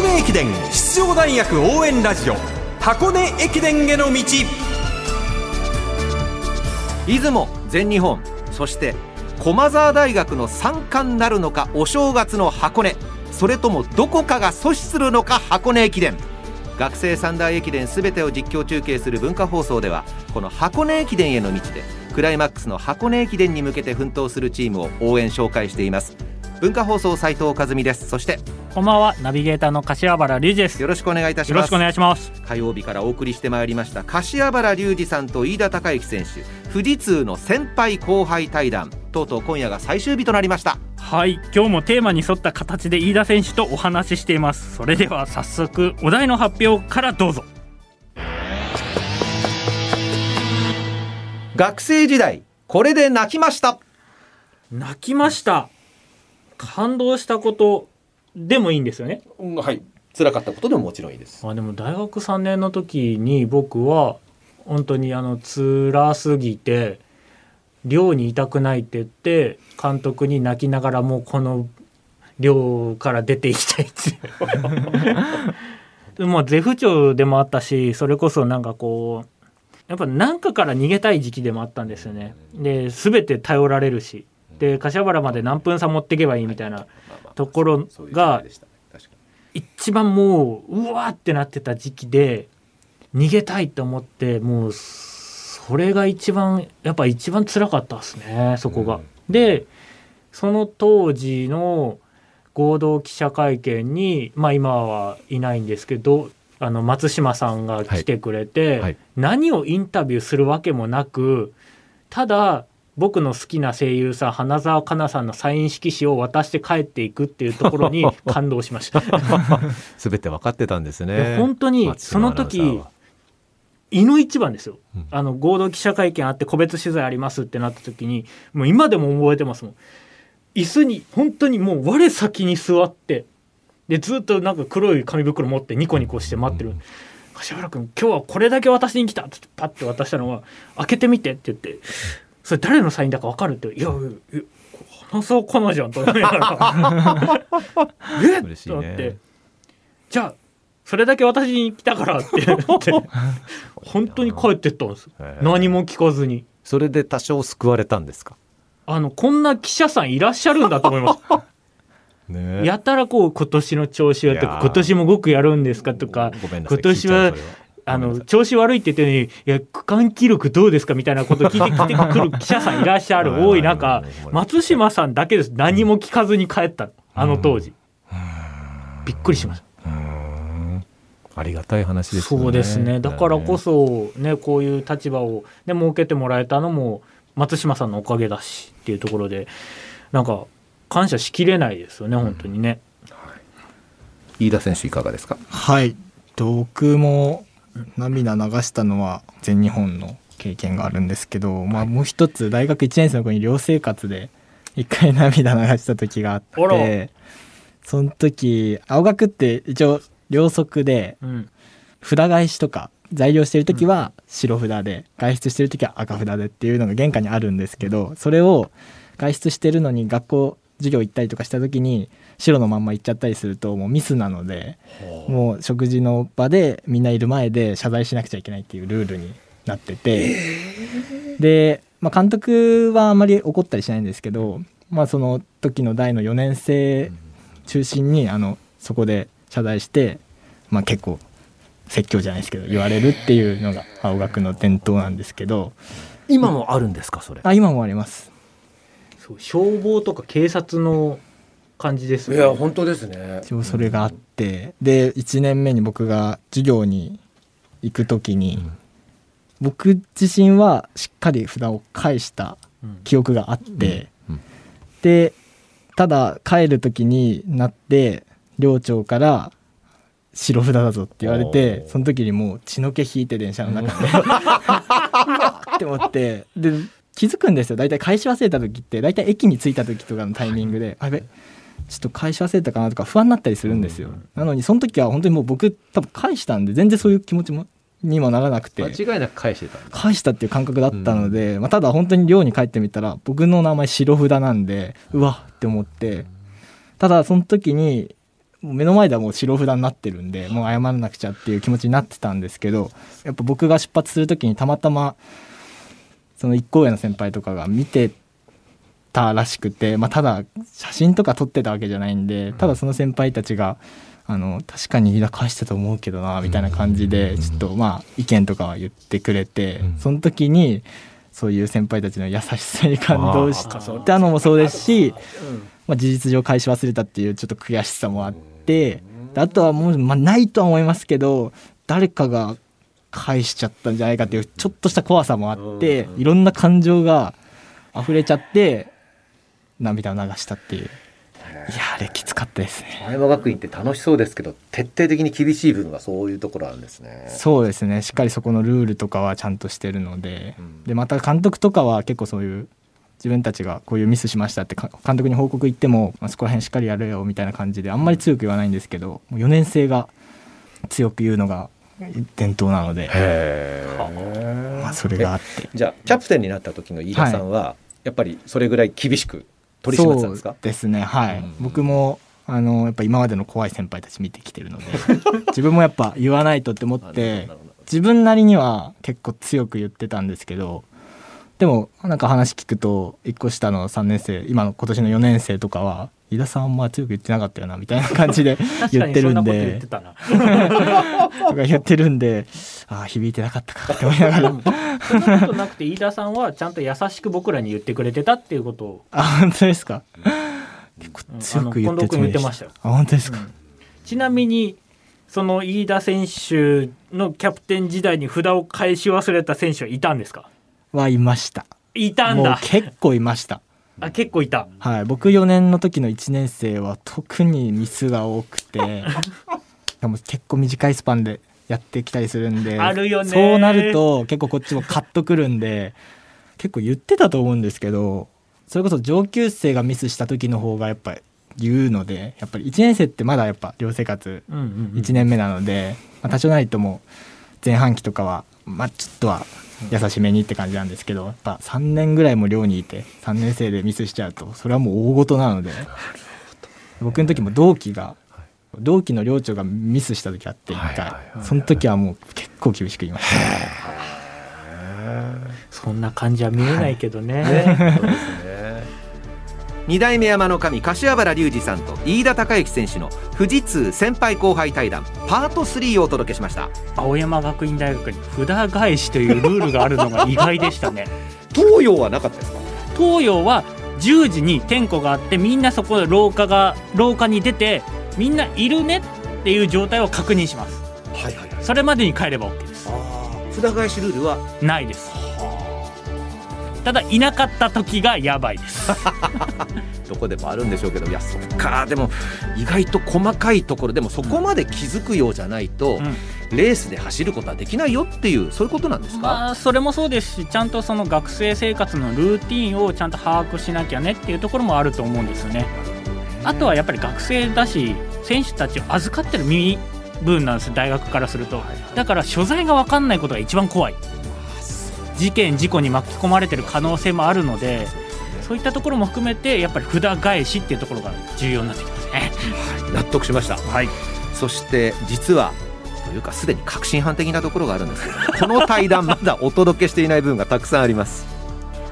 根駅伝出場大学応援ラジオ箱根駅伝への道出雲全日本そして駒澤大学の三冠なるのかお正月の箱根それともどこかが阻止するのか箱根駅伝。学生三大駅伝すべてを実況中継する文化放送ではこの箱根駅伝への道でクライマックスの箱根駅伝に向けて奮闘するチームを応援紹介しています。文化放送斉藤和美です。そしてこんばんは。ナビゲーターの柏原隆二です。よろしくお願いいたします。よろしくお願いします。火曜日からお送りしてまいりました柏原隆二さんと飯田孝之選手。富士通の先輩後輩対談とうとう今夜が最終日となりました。はい。今日もテーマに沿った形で飯田選手とお話ししています。それでは早速お題の発表からどうぞ。学生時代これで泣きました。泣きました感動したことでもいいんですよね。はい辛かったことでももちろんいいですあでも大学3年の時に僕は本当にあの辛すぎて寮にいたくないって言って監督に泣きながらもうこの寮から出ていきたいって まあ絶不調でもあったしそれこそなんかこうやっぱ何かから逃げたい時期でもあったんですよね。で全て頼られるしで柏原まで何分差持っていけばいいみたいなところが一番もううわってなってた時期で逃げたいと思ってもうそれが一番やっぱ一番辛かったですねそこが。でその当時の合同記者会見にまあ今はいないんですけどあの松島さんが来てくれて、はい。はい、何をインタビューするわけもなくただ僕の好きな声優さん花澤香菜さんのサイン色紙を渡して帰っていくっていうところに 感動しました。全て分かってたんですね。本当にその時胃の一番ですよ、うん、あの合同記者会見あって個別取材ありますってなった時にもう今でも覚えてますもん。椅子に本当にもう我先に座ってでずっとなんか黒い紙袋持ってニコニコして待ってる、うん、柏原君今日はこれだけ渡しに来たってパッて渡したのは開けてみてって言ってそれ誰のサインだか分かるって「いや花澤香菜じゃん」と思いながら「え？っ!」と思って「じゃあそれだけ私に来たから」って言って。本当に帰ってったんです。何も聞かずに。それで多少救われたんですか？あのこんな記者さんいらっしゃるんだと思います。ね、やたらこう今年の調子はとか今年も5区やるんですかとか今年はあの調子悪いって言ってるのにいや区間記録どうですかみたいなことを聞いてきてくる記者さんいらっしゃる。多い中松島さんだけです。何も聞かずに帰った。あの当時。びっくりしましたありがたい話ですね。そうですね。だからこそねこういう立場をね設けてもらえたのも松島さんのおかげだしっていうところでなんか感謝しきれないですよね本当にね、はい、飯田選手いかがですか？はい。僕も涙流したのは全日本の経験があるんですけど、まあ、もう一つ大学1年生の頃に寮生活で一回涙流した時があってその時青学って一応両側で札返しとか材料してる時は白札で外出してる時は赤札でっていうのが玄関にあるんですけどそれを外出してるのに学校授業行ったりとかした時に白のまんま行っちゃったりするともうミスなのでもう食事の場でみんないる前で謝罪しなくちゃいけないっていうルールになってて。で、まあ、監督はあまり怒ったりしないんですけど、まあ、その時の代の4年生中心にあのそこで謝罪して、まあ、結構説教じゃないですけど言われるっていうのが青学の伝統なんですけど。今もあるんですかそれ？あ今もあります消防とか警察の感じです、ね、いや本当ですね。一応それがあって、うん、で1年目に僕が授業に行く時に、うん、僕自身はしっかり札を返した記憶があって、うん、でただ帰る時になって寮長から白札だぞって言われてその時にもう血の気引いて電車の中で って思ってで気づくんですよ。大体返し忘れた時って大体駅に着いた時とかのタイミングで、あれ？ちょっと返し忘れたかなとか不安になったりするんですよ、なのにその時は本当にもう僕多分返したんで全然そういう気持ちもにもならなくて間違いなく返してた返したっていう感覚だったので、うん、まあ、ただ本当に寮に帰ってみたら僕の名前白札なんでうわって思ってただその時に目の前ではもう白札になってるんでもう謝らなくちゃっていう気持ちになってたんですけどやっぱ僕が出発する時にたまたまその一個上の先輩とかが見てたらしくて、まあ、ただ写真とか撮ってたわけじゃないんでただその先輩たちがあの確かに飯田返したと思うけどなみたいな感じでちょっとまあ意見とかは言ってくれてその時にそういう先輩たちの優しさに感動したのもそうですし、まあ、事実上返し忘れたっていうちょっと悔しさもあってあとはもう、まあ、ないとは思いますけど誰かが返しちゃったんじゃないかっていうちょっとした怖さもあっていろんな感情が溢れちゃって涙を流したっていう。いやあれきつかったですね。前山学院って楽しそうですけど徹底的に厳しい部分がそういうところあるんですね。そうですね。しっかりそこのルールとかはちゃんとしてるので、うん、でまた監督とかは結構そういう自分たちがこういうミスしましたって監督に報告言っても、まあ、そこら辺しっかりやれよみたいな感じであんまり強く言わないんですけど4年生が強く言うのが伝統なので。まあ、それがあって。じゃあキャプテンになった時の飯田さんは、はい、やっぱりそれぐらい厳しく取り締まってたんですか？ですねはい、僕もあのやっぱ今までの怖い先輩たち見てきてるので 自分もやっぱ言わないとって思って自分なりには結構強く言ってたんですけどでもなんか話聞くと1個下の3年生今の今年の4年生とかは飯田さんあんま強く言ってなかったよなみたいな感じで 言ってるんで。とか言ってるんでああ響いてなかったかって思いながら。そんなことなくて飯田さんはちゃんと優しく僕らに言ってくれてたっていうこと。をあ本当ですか、結構強く言って言ってました。よあ本当ですか、うん、ちなみにその飯田選手のキャプテン時代に札を返し忘れた選手はいたんですか？はいました。いたんだ。結構いました。あ結構いた。はい僕4年の時の1年生は特にミスが多くて でも結構短いスパンでやってきたりするんであるよね。そうなると結構こっちもカッとくるんで結構言ってたと思うんですけどそれこそ上級生がミスした時の方がやっぱり言うのでやっぱり1年生ってまだやっぱ寮生活1年目なので、まあ、多少ないとも前半期とかはまあちょっとは優しめにって感じなんですけどやっぱ3年ぐらいも寮にいて3年生でミスしちゃうとそれはもう大事なので。僕の時も同期が同期の寮長がミスした時あって1回。その時はもう結構厳しく言いました、そんな感じは見えないけどね、はい 二代目山の神柏原隆二さんと飯田孝之選手の富士通先輩後輩対談パート3をお届けしました。青山学院大学に札返しというルールがあるのが意外でしたね。東洋はなかったですか？東洋は10時に点呼があってみんなそこで廊下が廊下に出てみんないるねっていう状態を確認します、はいはい、はい、それまでに帰れば OK です。札返しルールは？ないです。ただいなかった時がやばいです どこでもあるんでしょうけどいやそっかでも意外と細かいところでもそこまで気づくようじゃないと、うん、レースで走ることはできないよっていうそういうことなんですか、まあ、それもそうですしちゃんとその学生生活のルーティンをちゃんと把握しなきゃねっていうところもあると思うんですよね。あとはやっぱり学生だし選手たちを預かってる身分なんです大学からすると。だから所在が分かんないことが一番怖い。事件事故に巻き込まれてる可能性もあるのでそういったところも含めてやっぱり札返しっていうところが重要になってきますね。はい、納得しました、はい、そして実はというかすでに確信犯的なところがあるんです。けどこの対談 まだお届けしていない部分がたくさんあります。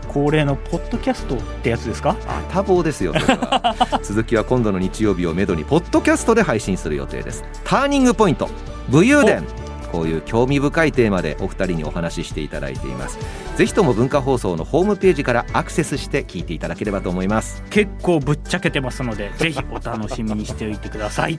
恒例のポッドキャストってやつですか？あ多忙ですよ 続きは今度の日曜日をめどにポッドキャストで配信する予定です。ターニングポイント。武勇伝こういう興味深いテーマでお二人にお話ししていただいています。ぜひとも文化放送のホームページからアクセスして聞いていただければと思います。結構ぶっちゃけてますのでぜひお楽しみにしておいてください。